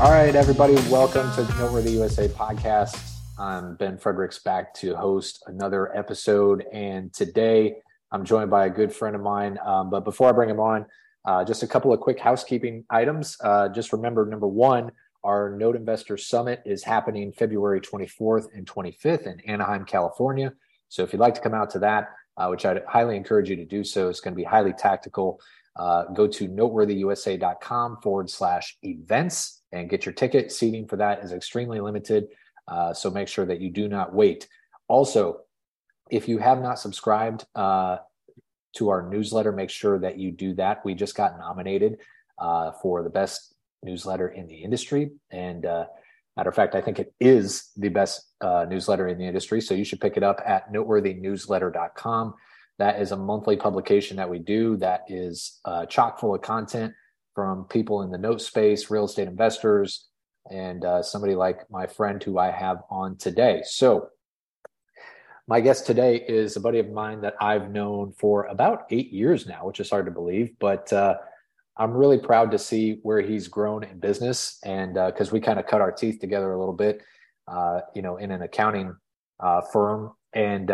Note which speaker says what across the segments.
Speaker 1: All right, everybody, welcome to the Noteworthy USA podcast. I'm Ben Fredericks back to host another episode. And today I'm joined by a good friend of mine. Um, but before I bring him on, uh, just a couple of quick housekeeping items. Uh, just remember number one, our Note Investor Summit is happening February 24th and 25th in Anaheim, California. So if you'd like to come out to that, uh, which I'd highly encourage you to do so, it's going to be highly tactical. Uh, go to noteworthyusa.com forward slash events and get your ticket. Seating for that is extremely limited. Uh, so make sure that you do not wait. Also, if you have not subscribed uh, to our newsletter, make sure that you do that. We just got nominated uh, for the best newsletter in the industry. And uh, matter of fact, I think it is the best uh, newsletter in the industry. So you should pick it up at noteworthynewsletter.com. That is a monthly publication that we do that is uh, chock full of content from people in the note space, real estate investors, and uh, somebody like my friend who I have on today. So, my guest today is a buddy of mine that I've known for about eight years now, which is hard to believe, but uh, I'm really proud to see where he's grown in business. And because uh, we kind of cut our teeth together a little bit, uh, you know, in an accounting uh, firm. And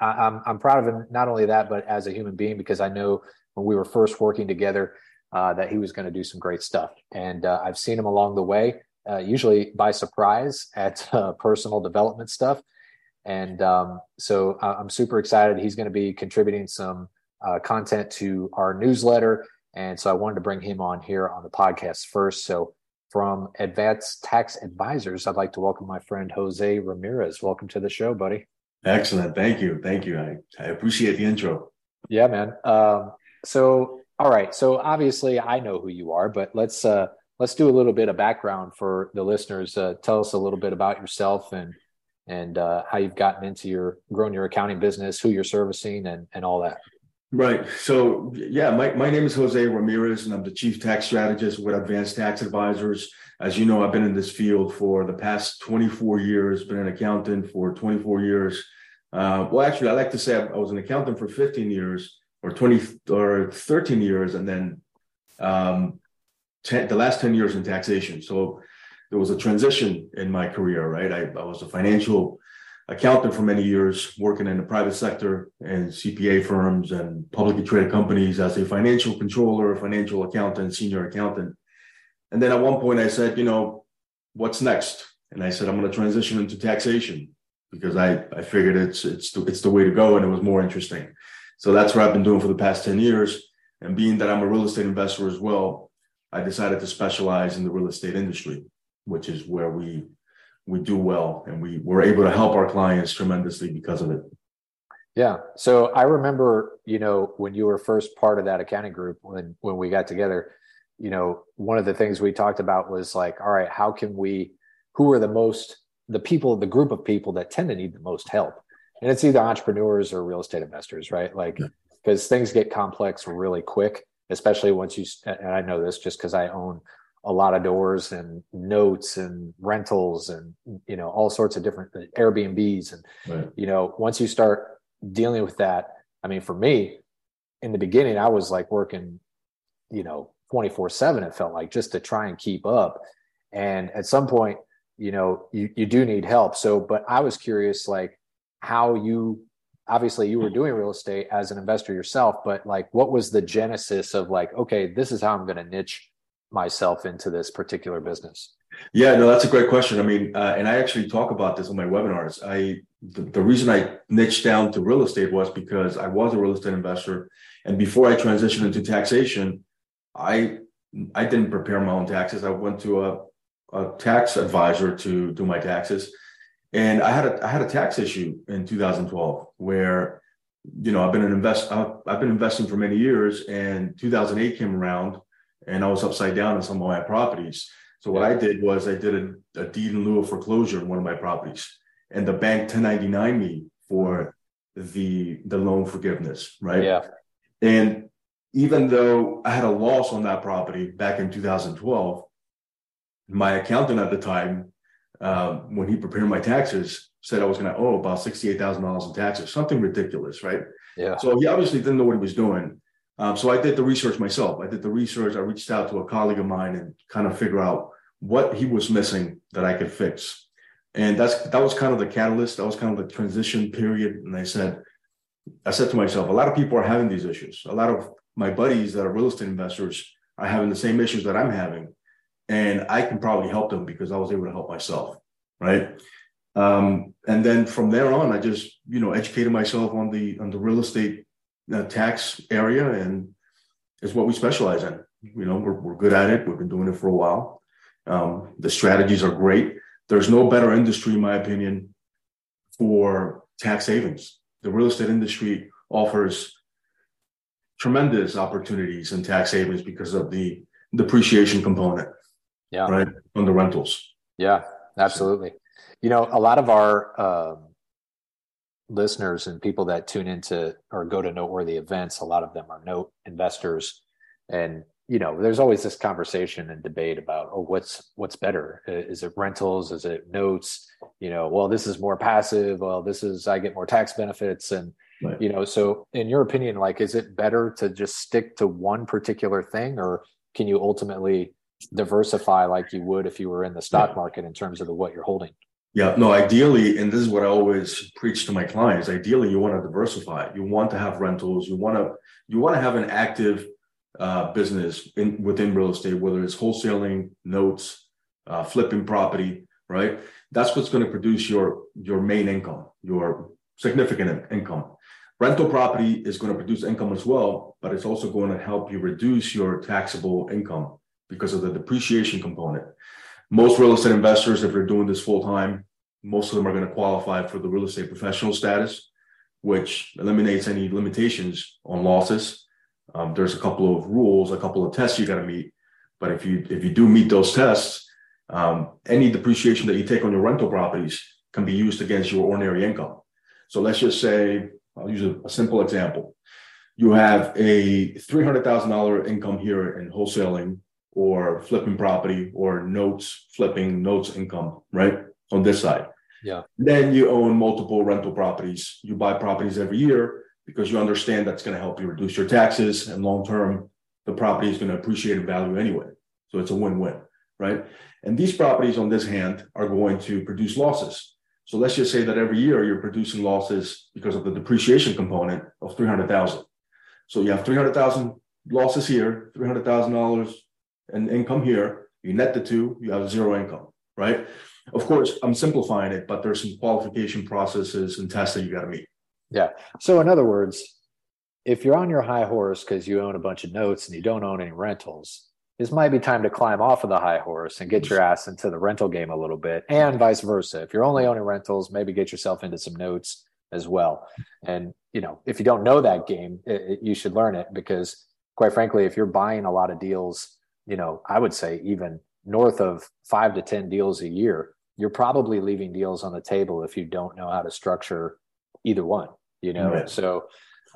Speaker 1: I, I'm, I'm proud of him, not only that, but as a human being, because I know when we were first working together, uh, that he was going to do some great stuff. And uh, I've seen him along the way, uh, usually by surprise at uh, personal development stuff. And um, so I'm super excited. He's going to be contributing some uh, content to our newsletter. And so I wanted to bring him on here on the podcast first. So from Advanced Tax Advisors, I'd like to welcome my friend Jose Ramirez. Welcome to the show, buddy.
Speaker 2: Excellent. Thank you. Thank you. I, I appreciate the intro.
Speaker 1: Yeah, man. Um, so all right. So obviously, I know who you are, but let's uh, let's do a little bit of background for the listeners. Uh, tell us a little bit about yourself and and uh, how you've gotten into your grown your accounting business, who you're servicing, and and all that.
Speaker 2: Right. So yeah, my, my name is Jose Ramirez, and I'm the chief tax strategist with Advanced Tax Advisors. As you know, I've been in this field for the past 24 years. Been an accountant for 24 years. Uh, well, actually, I like to say I was an accountant for 15 years or 20 or 13 years and then um, ten, the last 10 years in taxation so there was a transition in my career right I, I was a financial accountant for many years working in the private sector and cpa firms and publicly traded companies as a financial controller financial accountant senior accountant. And then at one point i said you know what's next? And i said i'm going to transition into taxation because i i figured it's it's the, it's the way to go and it was more interesting. So that's what I've been doing for the past 10 years. And being that I'm a real estate investor as well, I decided to specialize in the real estate industry, which is where we we do well and we were able to help our clients tremendously because of it.
Speaker 1: Yeah. So I remember, you know, when you were first part of that accounting group when when we got together, you know, one of the things we talked about was like, all right, how can we who are the most the people, the group of people that tend to need the most help? and it's either entrepreneurs or real estate investors, right? Like, because yeah. things get complex really quick, especially once you, and I know this just because I own a lot of doors and notes and rentals and, you know, all sorts of different uh, Airbnbs. And, right. you know, once you start dealing with that, I mean, for me, in the beginning, I was like working, you know, 24 7, it felt like just to try and keep up. And at some point, you know, you, you do need help. So, but I was curious, like, how you obviously you were doing real estate as an investor yourself but like what was the genesis of like okay this is how i'm going to niche myself into this particular business?
Speaker 2: Yeah no that's a great question. I mean uh, and i actually talk about this on my webinars. I the, the reason i niched down to real estate was because i was a real estate investor and before i transitioned into taxation i i didn't prepare my own taxes. I went to a, a tax advisor to do my taxes and I had a I had a tax issue in 2012 where you know I've been an invest I've been investing for many years, and 2008 came around, and I was upside down in some of my properties. So what I did was I did a, a deed in lieu of foreclosure in one of my properties, and the bank 1099 me for the the loan forgiveness, right?
Speaker 1: Yeah.
Speaker 2: And even though I had a loss on that property back in 2012, my accountant at the time um, when he prepared my taxes, said I was going to owe about sixty-eight thousand dollars in taxes, something ridiculous, right?
Speaker 1: Yeah.
Speaker 2: So he obviously didn't know what he was doing. Um, so I did the research myself. I did the research. I reached out to a colleague of mine and kind of figure out what he was missing that I could fix. And that's that was kind of the catalyst. That was kind of the transition period. And I said, I said to myself, a lot of people are having these issues. A lot of my buddies that are real estate investors are having the same issues that I'm having. And I can probably help them because I was able to help myself. Right. Um, and then from there on, I just, you know, educated myself on the on the real estate uh, tax area and it's what we specialize in. You know, we're, we're good at it. We've been doing it for a while. Um, the strategies are great. There's no better industry, in my opinion, for tax savings. The real estate industry offers tremendous opportunities in tax savings because of the depreciation component.
Speaker 1: Yeah.
Speaker 2: Right. On the rentals.
Speaker 1: Yeah, absolutely. You know, a lot of our um, listeners and people that tune into or go to noteworthy events, a lot of them are note investors. And, you know, there's always this conversation and debate about, oh, what's what's better? Is it rentals? Is it notes? You know, well, this is more passive. Well, this is I get more tax benefits. And right. you know, so in your opinion, like is it better to just stick to one particular thing or can you ultimately diversify like you would if you were in the stock market in terms of the what you're holding?
Speaker 2: Yeah, no, ideally, and this is what I always preach to my clients, ideally you want to diversify. You want to have rentals, you want to you want to have an active uh, business in within real estate, whether it's wholesaling, notes, uh, flipping property, right? That's what's going to produce your your main income, your significant income. Rental property is going to produce income as well, but it's also going to help you reduce your taxable income because of the depreciation component most real estate investors, if they're doing this full time, most of them are going to qualify for the real estate professional status, which eliminates any limitations on losses. Um, there's a couple of rules, a couple of tests you got to meet, but if you if you do meet those tests, um, any depreciation that you take on your rental properties can be used against your ordinary income. So let's just say, I'll use a, a simple example. You have a $300,000 income here in wholesaling or flipping property or notes, flipping notes income, right? On this side.
Speaker 1: Yeah.
Speaker 2: Then you own multiple rental properties. You buy properties every year because you understand that's going to help you reduce your taxes and long term, the property is going to appreciate in value anyway. So it's a win win, right? And these properties on this hand are going to produce losses. So let's just say that every year you're producing losses because of the depreciation component of 300,000. So you have 300,000 losses here, $300,000 and income here, you net the two, you have zero income, right? Of course, I'm simplifying it, but there's some qualification processes and tests that you got to meet.
Speaker 1: Yeah. So, in other words, if you're on your high horse because you own a bunch of notes and you don't own any rentals, this might be time to climb off of the high horse and get your ass into the rental game a little bit, and vice versa. If you're only owning rentals, maybe get yourself into some notes as well. And you know, if you don't know that game, it, it, you should learn it because, quite frankly, if you're buying a lot of deals you know, I would say even north of five to 10 deals a year, you're probably leaving deals on the table if you don't know how to structure either one, you know? Right. So,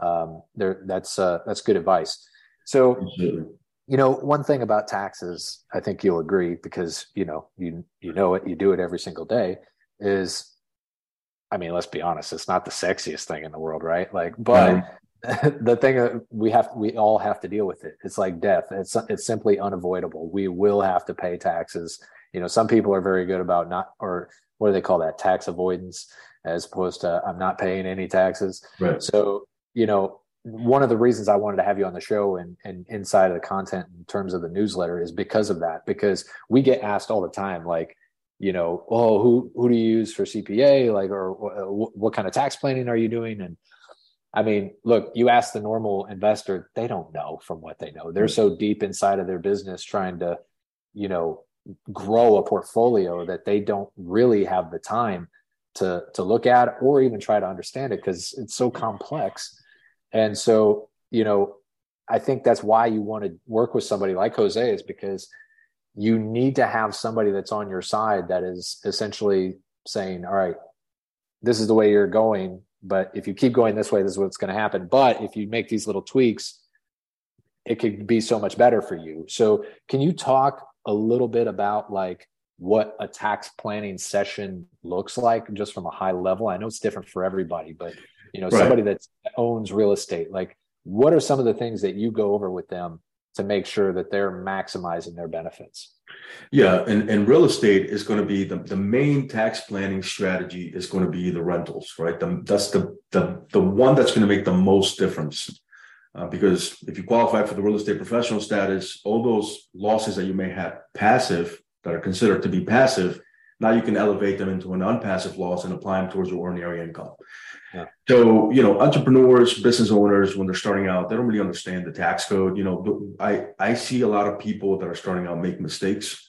Speaker 1: um, there, that's, uh, that's good advice. So, you know, one thing about taxes, I think you'll agree because, you know, you, you know it, you do it every single day is, I mean, let's be honest, it's not the sexiest thing in the world, right? Like, but, the thing uh, we have we all have to deal with it. It's like death. It's it's simply unavoidable. We will have to pay taxes. You know some people are very good about not or what do they call that? Tax avoidance as opposed to i'm not paying any taxes.
Speaker 2: Right.
Speaker 1: so you know one of the reasons i wanted to have you on the show and, and inside of the content in terms of the newsletter is because of that because we get asked all the time like you know oh who who do you use for cpa like or uh, what, what kind of tax planning are you doing? And I mean, look, you ask the normal investor, they don't know from what they know. They're so deep inside of their business trying to, you know, grow a portfolio that they don't really have the time to to look at or even try to understand it because it's so complex. And so, you know, I think that's why you want to work with somebody like Jose is because you need to have somebody that's on your side that is essentially saying, all right, this is the way you're going but if you keep going this way this is what's going to happen. But if you make these little tweaks it could be so much better for you. So can you talk a little bit about like what a tax planning session looks like just from a high level? I know it's different for everybody but you know right. somebody that owns real estate like what are some of the things that you go over with them to make sure that they're maximizing their benefits.
Speaker 2: Yeah, and, and real estate is going to be the, the main tax planning strategy is going to be the rentals, right? The, that's the, the the one that's going to make the most difference. Uh, because if you qualify for the real estate professional status, all those losses that you may have passive that are considered to be passive, now you can elevate them into an unpassive loss and apply them towards your ordinary income. So, you know, entrepreneurs, business owners, when they're starting out, they don't really understand the tax code. You know, I, I see a lot of people that are starting out make mistakes.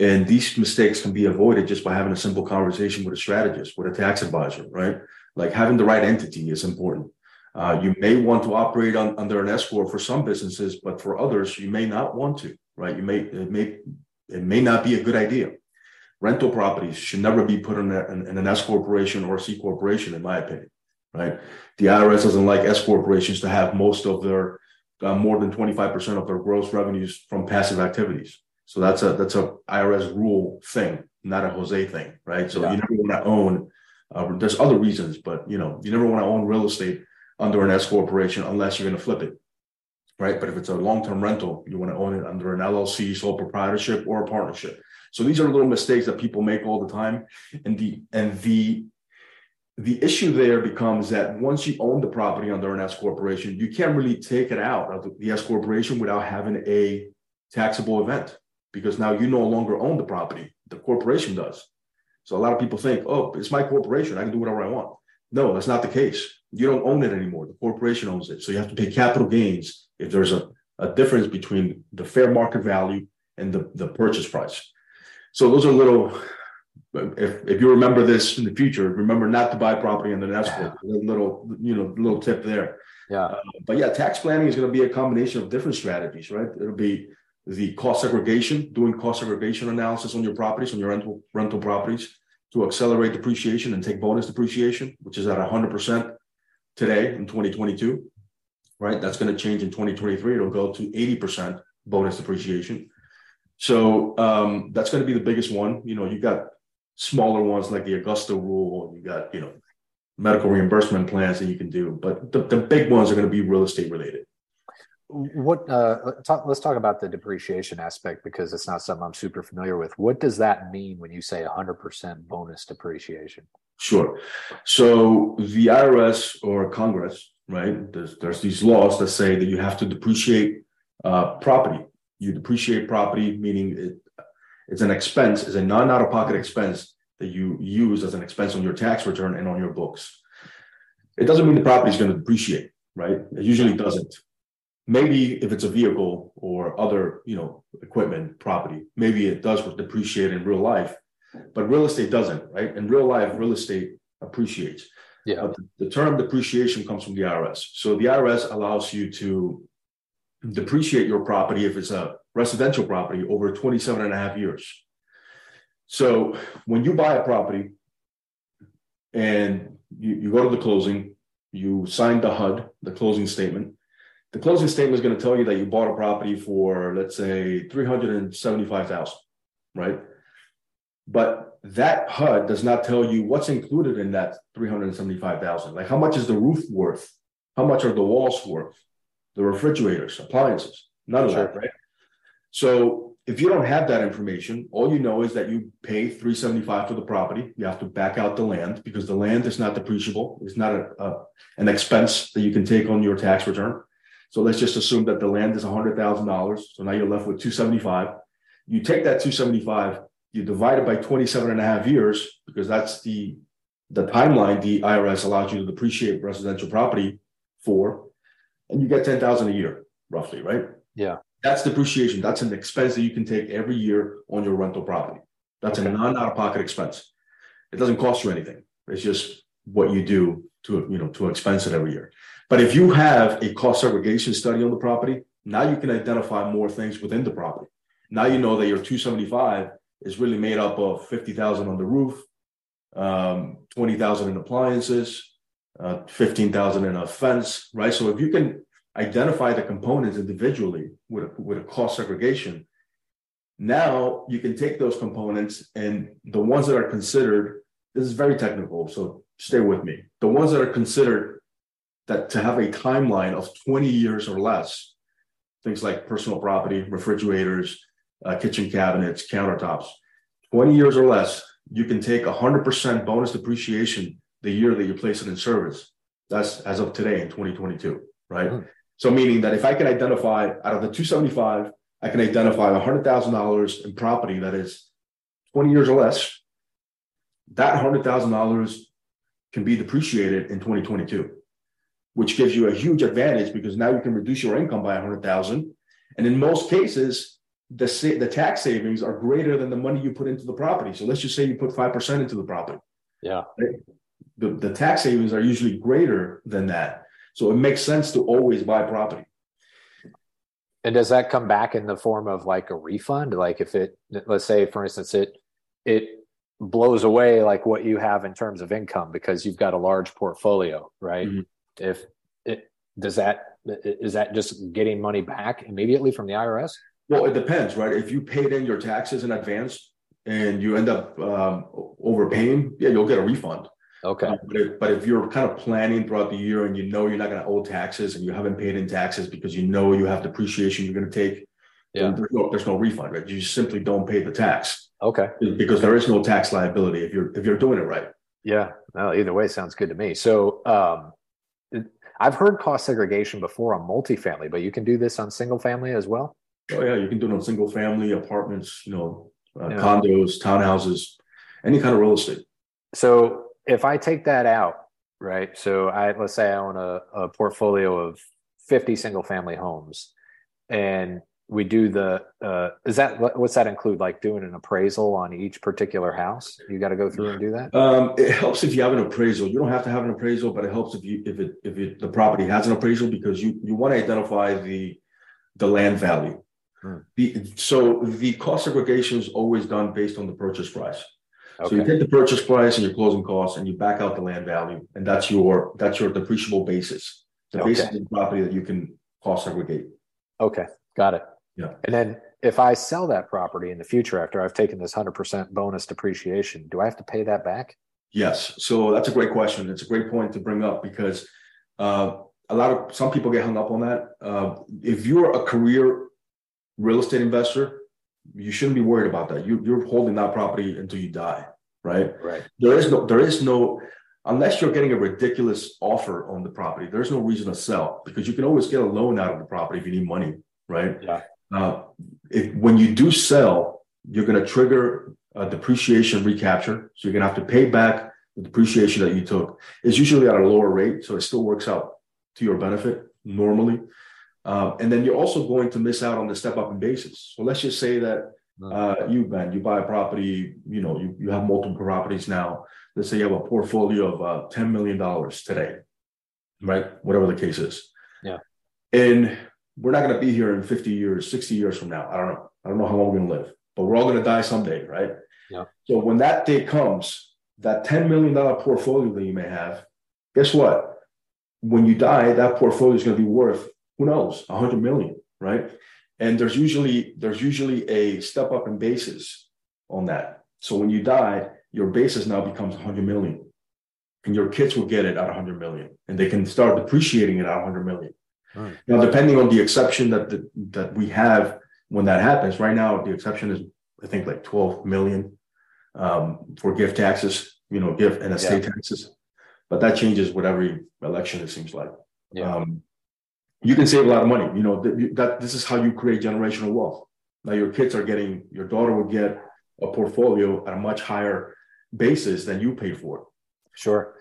Speaker 2: And these mistakes can be avoided just by having a simple conversation with a strategist, with a tax advisor, right? Like having the right entity is important. Uh, you may want to operate on, under an S corp for some businesses, but for others, you may not want to, right? You may it may it may not be a good idea. Rental properties should never be put in, a, in an S corporation or a C corporation, in my opinion right? The IRS doesn't like S corporations to have most of their uh, more than 25% of their gross revenues from passive activities. So that's a that's a IRS rule thing, not a Jose thing, right? So yeah. you never want to own. Uh, there's other reasons, but you know you never want to own real estate under an S corporation unless you're going to flip it, right? But if it's a long-term rental, you want to own it under an LLC, sole proprietorship, or a partnership. So these are little mistakes that people make all the time, and the and the the issue there becomes that once you own the property under an S corporation, you can't really take it out of the S corporation without having a taxable event because now you no longer own the property. The corporation does. So a lot of people think, oh, it's my corporation. I can do whatever I want. No, that's not the case. You don't own it anymore. The corporation owns it. So you have to pay capital gains if there's a, a difference between the fair market value and the, the purchase price. So those are little if, if you remember this in the future, remember not to buy property under corp. Little you know little tip there.
Speaker 1: Yeah. Uh,
Speaker 2: but yeah, tax planning is going to be a combination of different strategies, right? It'll be the cost segregation, doing cost segregation analysis on your properties, on your rental rental properties, to accelerate depreciation and take bonus depreciation, which is at 100% today in 2022. Right, that's going to change in 2023. It'll go to 80% bonus depreciation. So um, that's going to be the biggest one. You know, you got smaller ones like the Augusta rule. You got, you know, medical reimbursement plans that you can do, but the, the big ones are going to be real estate related.
Speaker 1: What uh, talk, let's talk about the depreciation aspect because it's not something I'm super familiar with. What does that mean when you say 100% bonus depreciation?
Speaker 2: Sure. So the IRS or Congress, right? There's, there's these laws that say that you have to depreciate uh, property. You depreciate property, meaning it, it's an expense, it's a non out of pocket expense that you use as an expense on your tax return and on your books. It doesn't mean the property is going to depreciate, right? It usually doesn't. Maybe if it's a vehicle or other, you know, equipment, property, maybe it does depreciate in real life, but real estate doesn't, right? In real life, real estate appreciates.
Speaker 1: Yeah. But
Speaker 2: the term depreciation comes from the IRS. So the IRS allows you to depreciate your property if it's a residential property over 27 and a half years. So when you buy a property and you, you go to the closing, you sign the HUD, the closing statement. The closing statement is going to tell you that you bought a property for, let's say, 375,000, right? But that HUD does not tell you what's included in that 375,000. Like how much is the roof worth? How much are the walls worth? The refrigerators, appliances, none of sure. that, right? So if you don't have that information, all you know is that you pay 375 for the property. You have to back out the land because the land is not depreciable. It's not a, a an expense that you can take on your tax return. So let's just assume that the land is $100,000. So now you're left with 275. You take that 275, you divide it by 27 and a half years because that's the the timeline the IRS allows you to depreciate residential property for, and you get 10,000 a year roughly, right?
Speaker 1: Yeah.
Speaker 2: That's depreciation. That's an expense that you can take every year on your rental property. That's okay. a non out of pocket expense. It doesn't cost you anything. It's just what you do to you know to expense it every year. But if you have a cost segregation study on the property, now you can identify more things within the property. Now you know that your 275 is really made up of 50,000 on the roof, um, 20,000 in appliances, uh, 15,000 in a fence, right? So if you can identify the components individually with a, with a cost segregation. Now you can take those components and the ones that are considered, this is very technical, so stay with me. The ones that are considered that to have a timeline of 20 years or less, things like personal property, refrigerators, uh, kitchen cabinets, countertops. 20 years or less, you can take 100% bonus depreciation the year that you place it in service. That's as of today in 2022, right? Mm. So meaning that if I can identify out of the 275, I can identify $100,000 in property that is 20 years or less, that $100,000 can be depreciated in 2022, which gives you a huge advantage because now you can reduce your income by 100,000. And in most cases, the, the tax savings are greater than the money you put into the property. So let's just say you put 5% into the property.
Speaker 1: Yeah.
Speaker 2: The, the tax savings are usually greater than that. So it makes sense to always buy property.
Speaker 1: And does that come back in the form of like a refund? Like if it, let's say, for instance, it it blows away like what you have in terms of income because you've got a large portfolio, right? Mm-hmm. If it does that is that just getting money back immediately from the IRS?
Speaker 2: Well, it depends, right? If you paid in your taxes in advance and you end up um, overpaying, yeah, you'll get a refund.
Speaker 1: Okay. Uh,
Speaker 2: but, if, but if you're kind of planning throughout the year and you know you're not going to owe taxes and you haven't paid in taxes because you know you have depreciation you're going to take, yeah. there's no, there's no refund, right? You simply don't pay the tax.
Speaker 1: Okay.
Speaker 2: Because there is no tax liability if you're if you're doing it right.
Speaker 1: Yeah. Well, either way sounds good to me. So um, I've heard cost segregation before on multifamily, but you can do this on single family as well.
Speaker 2: Oh yeah, you can do it on single family apartments, you know, uh, yeah. condos, townhouses, any kind of real estate.
Speaker 1: So if I take that out, right? So I let's say I own a, a portfolio of 50 single family homes and we do the uh, is that what's that include? Like doing an appraisal on each particular house? You got to go through and do that?
Speaker 2: Um, it helps if you have an appraisal. You don't have to have an appraisal but it helps if you if it if it, the property has an appraisal because you you want to identify the the land value. Hmm. the, so the cost segregation is always done based on the purchase price Okay. So you take the purchase price and your closing costs, and you back out the land value, and that's your that's your depreciable basis, the okay. basis of the property that you can cost segregate.
Speaker 1: Okay, got it.
Speaker 2: Yeah.
Speaker 1: And then if I sell that property in the future after I've taken this hundred percent bonus depreciation, do I have to pay that back?
Speaker 2: Yes. So that's a great question. It's a great point to bring up because uh, a lot of some people get hung up on that. Uh, if you're a career real estate investor, you shouldn't be worried about that. You, you're holding that property until you die, right?
Speaker 1: Right.
Speaker 2: There is no, there is no, unless you're getting a ridiculous offer on the property, there's no reason to sell because you can always get a loan out of the property if you need money, right?
Speaker 1: Yeah.
Speaker 2: Uh, if when you do sell, you're going to trigger a depreciation recapture, so you're going to have to pay back the depreciation that you took. It's usually at a lower rate, so it still works out to your benefit normally. Uh, and then you're also going to miss out on the step up in basis. So let's just say that uh, you, Ben, you buy a property, you know, you, you have multiple properties now. Let's say you have a portfolio of uh, $10 million today, right? Whatever the case is.
Speaker 1: Yeah.
Speaker 2: And we're not going to be here in 50 years, 60 years from now. I don't know. I don't know how long we're going to live, but we're all going to die someday, right?
Speaker 1: Yeah.
Speaker 2: So when that day comes, that $10 million portfolio that you may have, guess what? When you die, that portfolio is going to be worth who knows, 100 million, right? And there's usually there's usually a step up in basis on that. So when you die, your basis now becomes 100 million, and your kids will get it at 100 million, and they can start depreciating it at 100 million. Right. Now, depending on the exception that the, that we have when that happens, right now the exception is I think like 12 million um, for gift taxes, you know, gift and estate yeah. taxes, but that changes with every election. It seems like.
Speaker 1: Yeah. Um,
Speaker 2: you can save a lot of money. You know that, that this is how you create generational wealth. Now your kids are getting, your daughter will get a portfolio at a much higher basis than you paid for.
Speaker 1: Sure.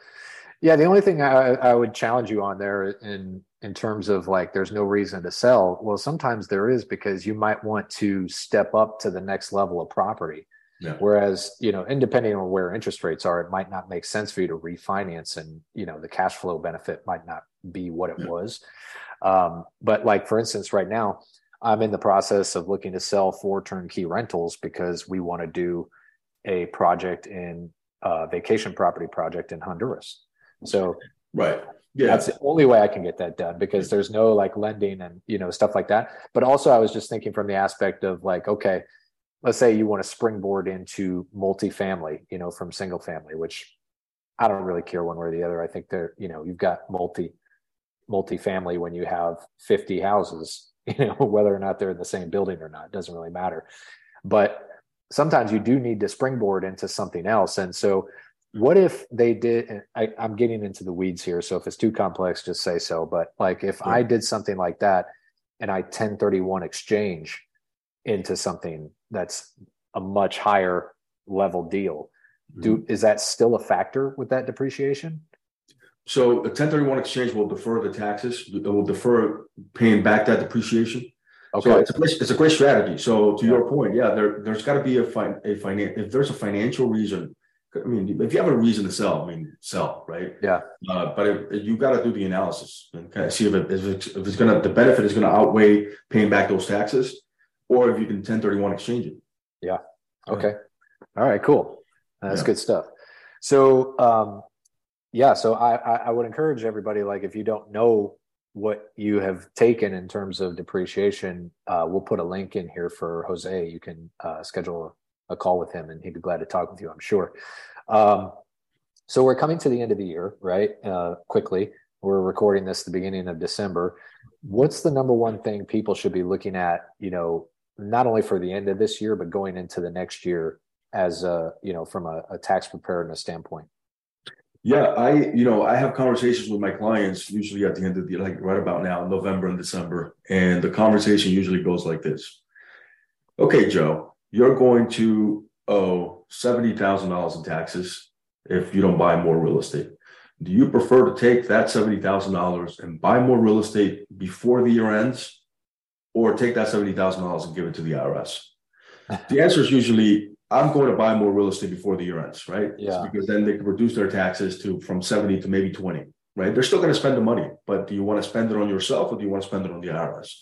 Speaker 1: Yeah, the only thing I, I would challenge you on there in in terms of like there's no reason to sell. Well, sometimes there is because you might want to step up to the next level of property.
Speaker 2: Yeah.
Speaker 1: Whereas, you know, depending on where interest rates are, it might not make sense for you to refinance and, you know, the cash flow benefit might not be what it yeah. was. Um, but like for instance, right now, I'm in the process of looking to sell four turnkey rentals because we want to do a project in a uh, vacation property project in Honduras. So
Speaker 2: right.
Speaker 1: Yeah. That's the only way I can get that done because there's no like lending and you know stuff like that. But also I was just thinking from the aspect of like, okay, let's say you want to springboard into multifamily, you know, from single family, which I don't really care one way or the other. I think that, you know, you've got multi multifamily when you have 50 houses you know, whether or not they're in the same building or not, doesn't really matter. But sometimes you do need to springboard into something else. And so, what if they did? I, am getting into the weeds here, so if it's too complex, just say so. But like, if yeah. I did something like that, and I 1031 exchange into something that's a much higher level deal, mm-hmm. do is that still a factor with that depreciation?
Speaker 2: So a 1031 exchange will defer the taxes. It will defer paying back that depreciation. Okay. So it's a great, it's a great strategy. So to yeah. your point, yeah, there there's got to be a fin- a finance if there's a financial reason. I mean, if you have a reason to sell, I mean, sell, right?
Speaker 1: Yeah.
Speaker 2: Uh, but if, if you got to do the analysis and kind of see if it if it's, if it's gonna the benefit is gonna outweigh paying back those taxes, or if you can 1031 exchange it.
Speaker 1: Yeah. Okay. All right. Cool. That's yeah. good stuff. So, um, yeah. So I, I would encourage everybody like if you don't know what you have taken in terms of depreciation, uh, we'll put a link in here for Jose. You can uh, schedule a, a, call with him, and he'd be glad to talk with you. I'm sure. Um, so we're coming to the end of the year, right? Uh, quickly, we're recording this the beginning of December. What's the number one thing people should be looking at? You know, not only for the end of this year, but going into the next year, as a you know, from a, a tax preparedness standpoint.
Speaker 2: Yeah, I you know I have conversations with my clients usually at the end of the like right about now, November and December, and the conversation usually goes like this: Okay, Joe, you're going to owe seventy thousand dollars in taxes if you don't buy more real estate. Do you prefer to take that seventy thousand dollars and buy more real estate before the year ends, or take that seventy thousand dollars and give it to the IRS? the answer is usually I'm going to buy more real estate before the year ends, right?
Speaker 1: Yeah.
Speaker 2: It's because then they can reduce their taxes to from 70 to maybe 20, right? They're still going to spend the money, but do you want to spend it on yourself or do you want to spend it on the IRS?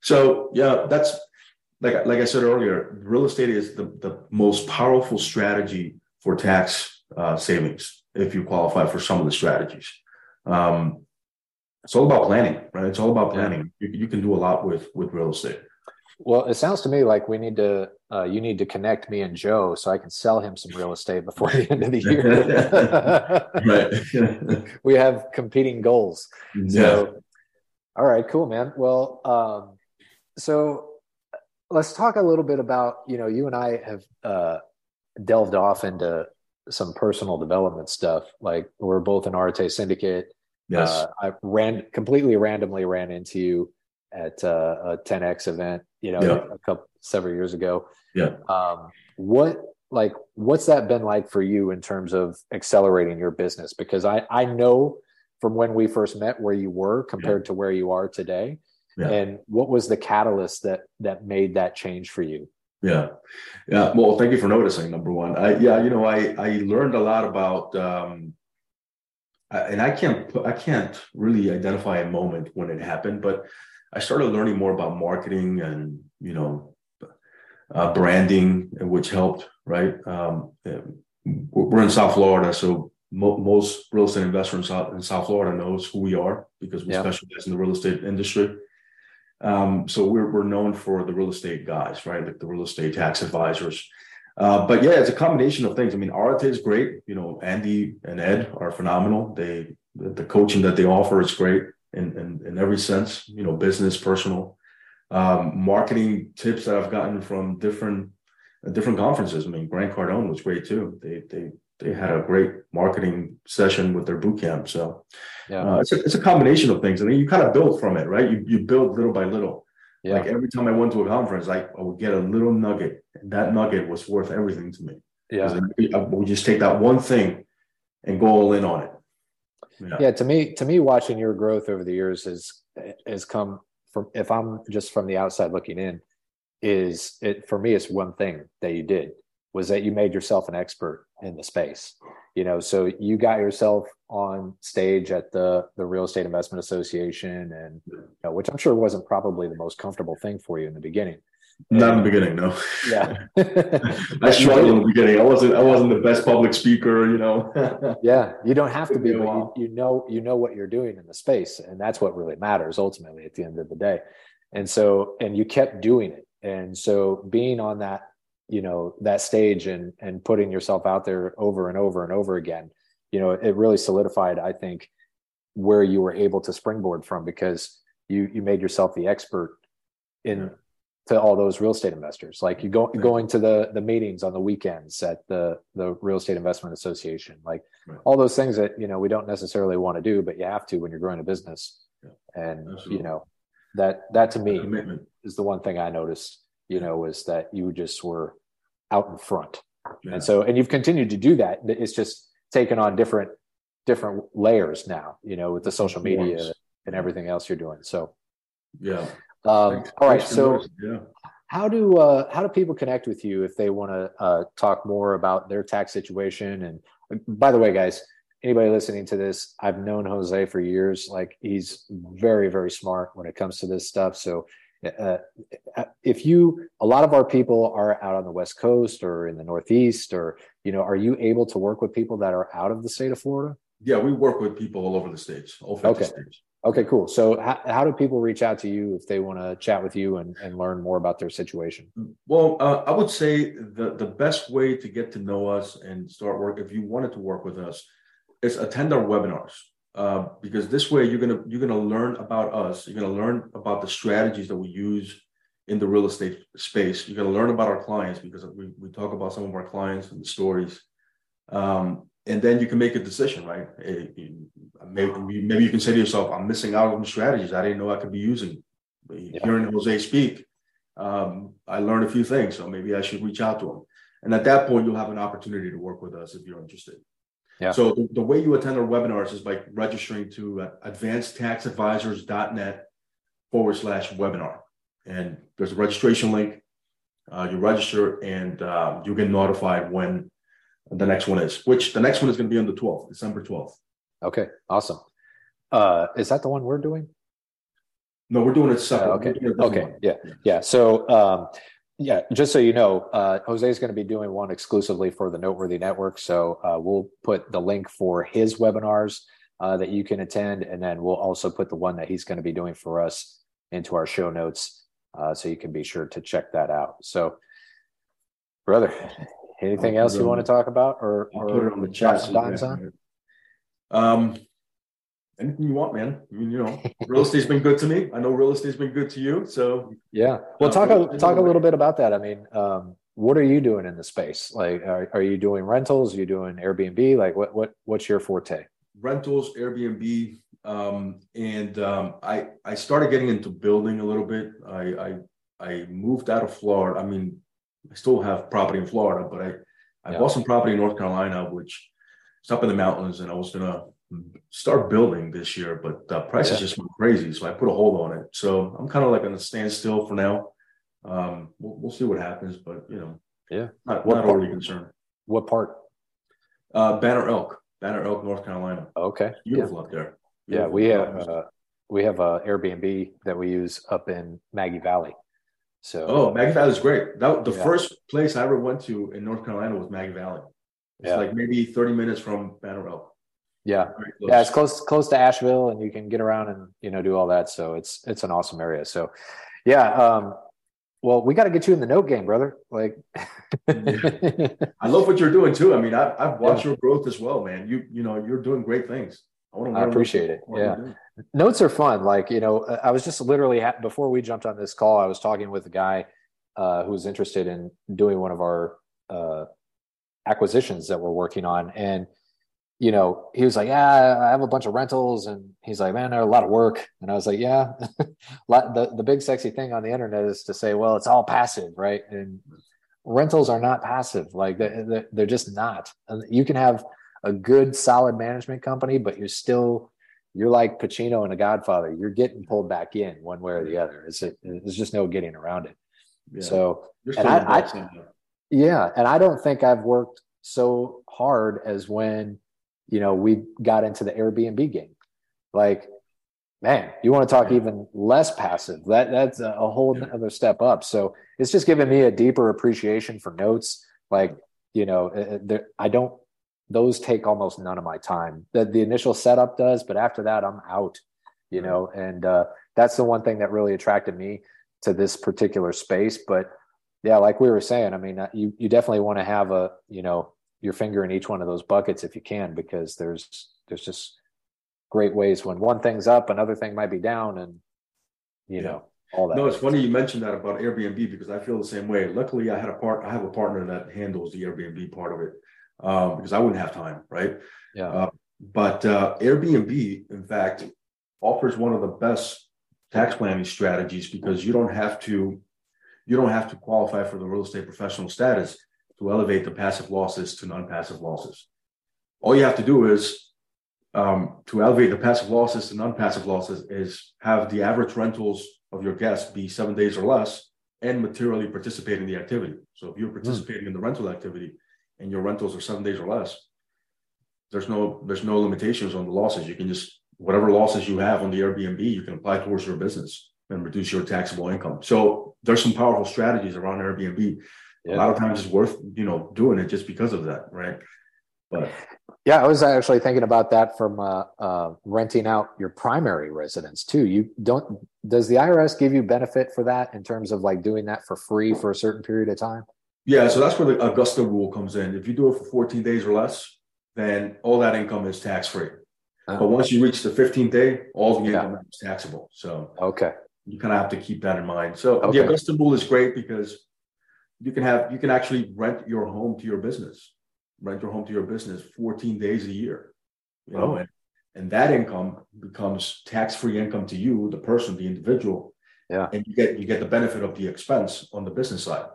Speaker 2: So yeah, that's like like I said earlier, real estate is the, the most powerful strategy for tax uh, savings if you qualify for some of the strategies. Um, it's all about planning, right? It's all about planning. You, you can do a lot with with real estate.
Speaker 1: Well, it sounds to me like we need to, uh, you need to connect me and Joe so I can sell him some real estate before the end of the year. right. we have competing goals. Yeah. So, all right, cool, man. Well, um, so let's talk a little bit about, you know, you and I have uh, delved off into some personal development stuff. Like we're both in Arete syndicate.
Speaker 2: Yes. Uh,
Speaker 1: I ran completely randomly ran into you at uh, a 10x event you know, yeah. a couple several years ago.
Speaker 2: Yeah.
Speaker 1: Um, what like what's that been like for you in terms of accelerating your business? Because I I know from when we first met where you were compared yeah. to where you are today. Yeah. And what was the catalyst that that made that change for you?
Speaker 2: Yeah. Yeah. Well, thank you for noticing. Number one. I yeah, you know, I I learned a lot about um and I can't I can't really identify a moment when it happened, but I started learning more about marketing and you know uh, branding, which helped. Right, um, we're in South Florida, so mo- most real estate investors in South in South, Florida knows who we are because we yeah. specialize in the real estate industry. Um, so we're we're known for the real estate guys, right? Like the real estate tax advisors. Uh, but yeah, it's a combination of things. I mean, Arete is great. You know, Andy and Ed are phenomenal. They the coaching that they offer is great in, in, in every sense, you know, business, personal, um, marketing tips that I've gotten from different uh, different conferences. I mean, Grant Cardone was great too. They they they had a great marketing session with their boot camp. So yeah, uh, it's a it's a combination of things, and mean, you kind of build from it, right? You you build little by little. Yeah. Like every time I went to a conference, I, I would get a little nugget, and that nugget was worth everything to me.
Speaker 1: Yeah,
Speaker 2: we just take that one thing and go all in on it.
Speaker 1: Yeah. yeah. to me, to me, watching your growth over the years has has come from. If I'm just from the outside looking in, is it for me? It's one thing that you did was that you made yourself an expert in the space. You know, so you got yourself on stage at the the Real Estate Investment Association, and you know, which I'm sure wasn't probably the most comfortable thing for you in the beginning.
Speaker 2: Not in the beginning, no.
Speaker 1: Yeah,
Speaker 2: I struggled in the beginning. I wasn't. I wasn't the best public speaker, you know.
Speaker 1: yeah, you don't have to be, but you, you know, you know what you're doing in the space, and that's what really matters ultimately at the end of the day. And so, and you kept doing it, and so being on that, you know, that stage and and putting yourself out there over and over and over again, you know, it really solidified, I think, where you were able to springboard from because you you made yourself the expert in. To all those real estate investors. Like you go right. going to the the meetings on the weekends at the the Real Estate Investment Association, like right. all those things that you know we don't necessarily want to do, but you have to when you're growing a business. Yeah. And Absolutely. you know that that to me Commitment. is the one thing I noticed. You know, was that you just were out in front, yeah. and so and you've continued to do that. It's just taken on different different layers now. You know, with the social media and everything else you're doing. So
Speaker 2: yeah.
Speaker 1: Um, all right. So yeah. how do uh, how do people connect with you if they want to uh, talk more about their tax situation? And by the way, guys, anybody listening to this, I've known Jose for years. Like he's very very smart when it comes to this stuff. So. Uh, uh, if you a lot of our people are out on the west coast or in the northeast or you know are you able to work with people that are out of the state of florida
Speaker 2: yeah we work with people all over the states all 50
Speaker 1: okay.
Speaker 2: states
Speaker 1: Okay, cool. So, how, how do people reach out to you if they want to chat with you and, and learn more about their situation?
Speaker 2: Well, uh, I would say the, the best way to get to know us and start work, if you wanted to work with us, is attend our webinars. Uh, because this way you're gonna you're gonna learn about us. You're gonna learn about the strategies that we use in the real estate space. You're gonna learn about our clients because we, we talk about some of our clients and the stories. Um, and then you can make a decision, right? Maybe, maybe you can say to yourself, I'm missing out on strategies I didn't know I could be using. Yeah. Hearing Jose speak, um, I learned a few things, so maybe I should reach out to him. And at that point, you'll have an opportunity to work with us if you're interested. Yeah. So the, the way you attend our webinars is by registering to uh, advancedtaxadvisors.net forward slash webinar. And there's a registration link. Uh, you register and uh, you get notified when the next one is, which the next one is going to be on the 12th, December 12th.
Speaker 1: Okay, awesome. Uh, is that the one we're doing?
Speaker 2: No, we're doing it separate.
Speaker 1: Uh, okay. Okay. Yeah. Yeah. So, um, yeah, just so you know, uh, Jose is going to be doing one exclusively for the Noteworthy Network. So uh, we'll put the link for his webinars uh, that you can attend, and then we'll also put the one that he's going to be doing for us into our show notes, uh, so you can be sure to check that out. So, brother, Anything else you want to talk about, or
Speaker 2: I'll put it on the chat. Um, anything you want, man. I mean, you know, real estate's been good to me. I know real estate's been good to you. So
Speaker 1: yeah. Well, talk a, talk a little bit about that. I mean, um, what are you doing in the space? Like, are, are you doing rentals? Are you doing Airbnb? Like, what what what's your forte?
Speaker 2: Rentals, Airbnb, um, and um, I I started getting into building a little bit. I I I moved out of Florida. I mean, I still have property in Florida, but I, I yeah. bought some property in North Carolina, which is up in the mountains, and I was gonna start building this year, but the prices yeah. just went crazy, so I put a hold on it. So I'm kind of like on a standstill for now. Um, we'll, we'll see what happens, but you know,
Speaker 1: yeah,
Speaker 2: not, not overly concerned.
Speaker 1: What part?
Speaker 2: Uh, Banner Elk, Banner Elk, North Carolina.
Speaker 1: Okay,
Speaker 2: beautiful yeah. up there.
Speaker 1: Beautiful yeah, we have uh, we have a Airbnb that we use up in Maggie Valley. So
Speaker 2: oh, Maggie Valley is great. That the yeah. first place I ever went to in North Carolina was Maggie Valley. It's yeah. like maybe 30 minutes from Banner Elk.
Speaker 1: Yeah. Yeah, it's close close to Asheville and you can get around and you know do all that. So it's it's an awesome area. So yeah, um well, we got to get you in the note game, brother. Like,
Speaker 2: I love what you're doing too. I mean, I've, I've watched yeah. your growth as well, man. You, you know, you're doing great things.
Speaker 1: I, I appreciate it. Yeah. Notes are fun. Like, you know, I was just literally, ha- before we jumped on this call, I was talking with a guy uh, who was interested in doing one of our uh, acquisitions that we're working on. And, you know, he was like, yeah, I have a bunch of rentals. And he's like, man, they're a lot of work. And I was like, yeah, the, the big sexy thing on the internet is to say, well, it's all passive, right? And rentals are not passive. Like they're, they're just not. You can have a good solid management company, but you're still you're like Pacino and a Godfather. You're getting pulled back in one way or the other. It's a, there's just no getting around it. Yeah. So, and I, I yeah, and I don't think I've worked so hard as when you know we got into the Airbnb game. Like, man, you want to talk yeah. even less passive? That that's a whole yeah. other step up. So it's just given me a deeper appreciation for notes. Like, you know, eh, eh, I don't those take almost none of my time. The, the initial setup does, but after that, I'm out, you know, and uh, that's the one thing that really attracted me to this particular space. But yeah, like we were saying, I mean, uh, you, you definitely want to have a, you know, your finger in each one of those buckets if you can, because there's, there's just great ways when one thing's up, another thing might be down and, you yeah. know, all that.
Speaker 2: No, it's funny you mentioned that about Airbnb because I feel the same way. Luckily, I had a part. I have a partner that handles the Airbnb part of it um, because I wouldn't have time, right?
Speaker 1: Yeah.
Speaker 2: Uh, but uh, Airbnb, in fact, offers one of the best tax planning strategies because you don't have to you don't have to qualify for the real estate professional status to elevate the passive losses to non-passive losses. All you have to do is um, to elevate the passive losses to non-passive losses is have the average rentals of your guests be seven days or less and materially participate in the activity. So if you're hmm. participating mm. in the rental activity and your rentals are seven days or less, there's no there's no limitations on the losses. You can just whatever losses you have on the Airbnb, you can apply towards your business and reduce your taxable income. So there's some powerful strategies around Airbnb. Yeah. A lot of times it's worth, you know, doing it just because of that, right? But
Speaker 1: yeah, I was actually thinking about that from uh, uh, renting out your primary residence too. You don't does the IRS give you benefit for that in terms of like doing that for free for a certain period of time?
Speaker 2: Yeah, so that's where the Augusta rule comes in. If you do it for 14 days or less, then all that income is tax free. Uh-huh. But once you reach the 15th day, all the income yeah. is taxable. So
Speaker 1: okay,
Speaker 2: you kind of have to keep that in mind. So okay. the Augusta rule is great because you can have you can actually rent your home to your business, rent your home to your business 14 days a year. You know, oh. and, and that income becomes tax-free income to you, the person, the individual.
Speaker 1: Yeah.
Speaker 2: And you get you get the benefit of the expense on the business side.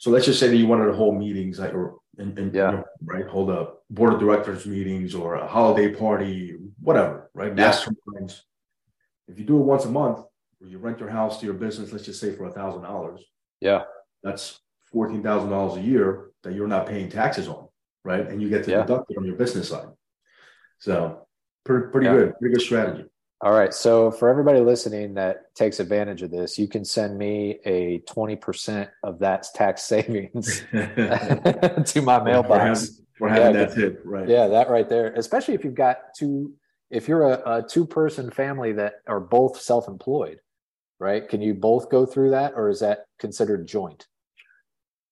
Speaker 2: So let's just say that you wanted to hold meetings like or and, and
Speaker 1: yeah.
Speaker 2: You know, right, hold a board of directors meetings or a holiday party, whatever, right?
Speaker 1: Yeah.
Speaker 2: Masterminds. If you do it once a month, where you rent your house to your business, let's just say for a thousand dollars.
Speaker 1: Yeah.
Speaker 2: That's fourteen thousand dollars a year that you're not paying taxes on, right? And you get to yeah. deduct it on your business side. So pretty pretty yeah. good, pretty good strategy.
Speaker 1: All right. So for everybody listening that takes advantage of this, you can send me a 20% of that tax savings to my mailbox.
Speaker 2: We're having, yeah, that tip, right?
Speaker 1: Yeah, that right there. Especially if you've got two, if you're a, a two person family that are both self employed, right? Can you both go through that or is that considered joint?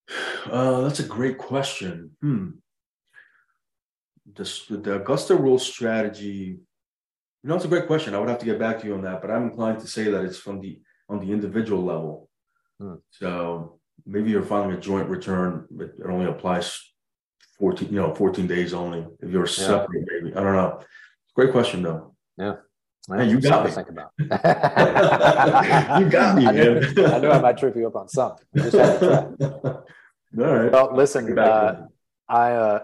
Speaker 2: Uh, that's a great question. Hmm. The, the Augusta rule strategy you know, it's a great question. I would have to get back to you on that, but I'm inclined to say that it's from the on the individual level. Hmm. So maybe you're filing a joint return, but it only applies 14, you know, 14 days only. If you're separate, maybe. I don't know. Great question though.
Speaker 1: Yeah.
Speaker 2: Well, hey, you got me.
Speaker 1: Think about.
Speaker 2: you got me,
Speaker 1: I knew, I knew I might trip you up on something. just had to try. All
Speaker 2: right.
Speaker 1: Well, listen, uh, I uh,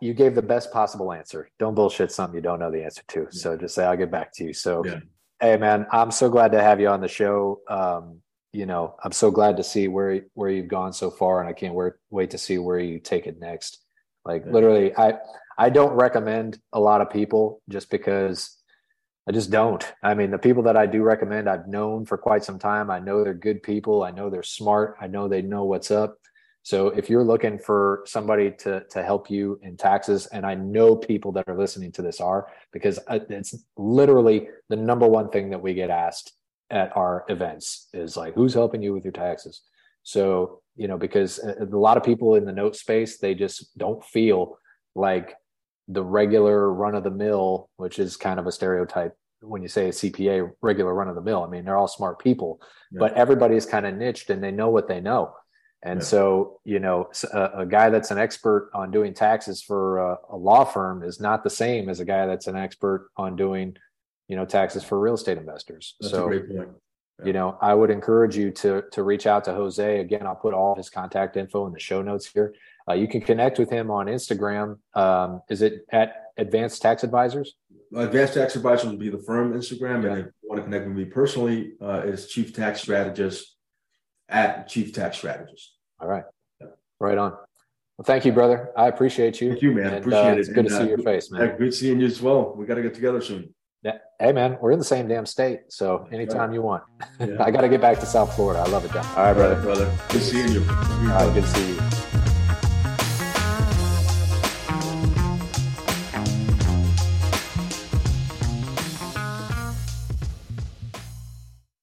Speaker 1: you gave the best possible answer. Don't bullshit something you don't know the answer to. So just say I'll get back to you. So, yeah. hey man, I'm so glad to have you on the show. Um, you know, I'm so glad to see where where you've gone so far, and I can't wait wait to see where you take it next. Like yeah. literally, I I don't recommend a lot of people just because I just don't. I mean, the people that I do recommend, I've known for quite some time. I know they're good people. I know they're smart. I know they know what's up. So if you're looking for somebody to to help you in taxes, and I know people that are listening to this are because uh, it's literally the number one thing that we get asked at our events is like, who's helping you with your taxes? So you know, because uh, a lot of people in the note space they just don't feel like the regular run of the mill, which is kind of a stereotype when you say a CPA, regular run of the mill. I mean, they're all smart people, yeah. but everybody's kind of niched and they know what they know. And yeah. so, you know, a, a, guy that's an expert on doing taxes for a, a, law firm is not the same as a guy that's an expert on doing, you know, taxes for real estate investors.
Speaker 2: That's
Speaker 1: so,
Speaker 2: yeah.
Speaker 1: you know, I would encourage you to to reach out to Jose. Again, I'll put all his contact info in the show notes here. Uh, you can connect with him on Instagram. Um, is it at Advanced Tax Advisors?
Speaker 2: Advanced Tax Advisors will be the firm Instagram, yeah. and if you want to connect with me personally, uh, is Chief Tax Strategist at Chief Tax Strategist.
Speaker 1: All right. Right on. Well, thank you, brother. I appreciate you.
Speaker 2: Thank you, man.
Speaker 1: And,
Speaker 2: appreciate
Speaker 1: uh,
Speaker 2: it.
Speaker 1: It's good and, to see uh, your face, man.
Speaker 2: Yeah, good seeing you as well. We got to get together soon.
Speaker 1: Yeah. Hey, man, we're in the same damn state. So anytime right. you want. Yeah. I got to get back to South Florida. I love it down. All right, brother.
Speaker 2: brother. Good seeing you.
Speaker 1: All right, good to see you.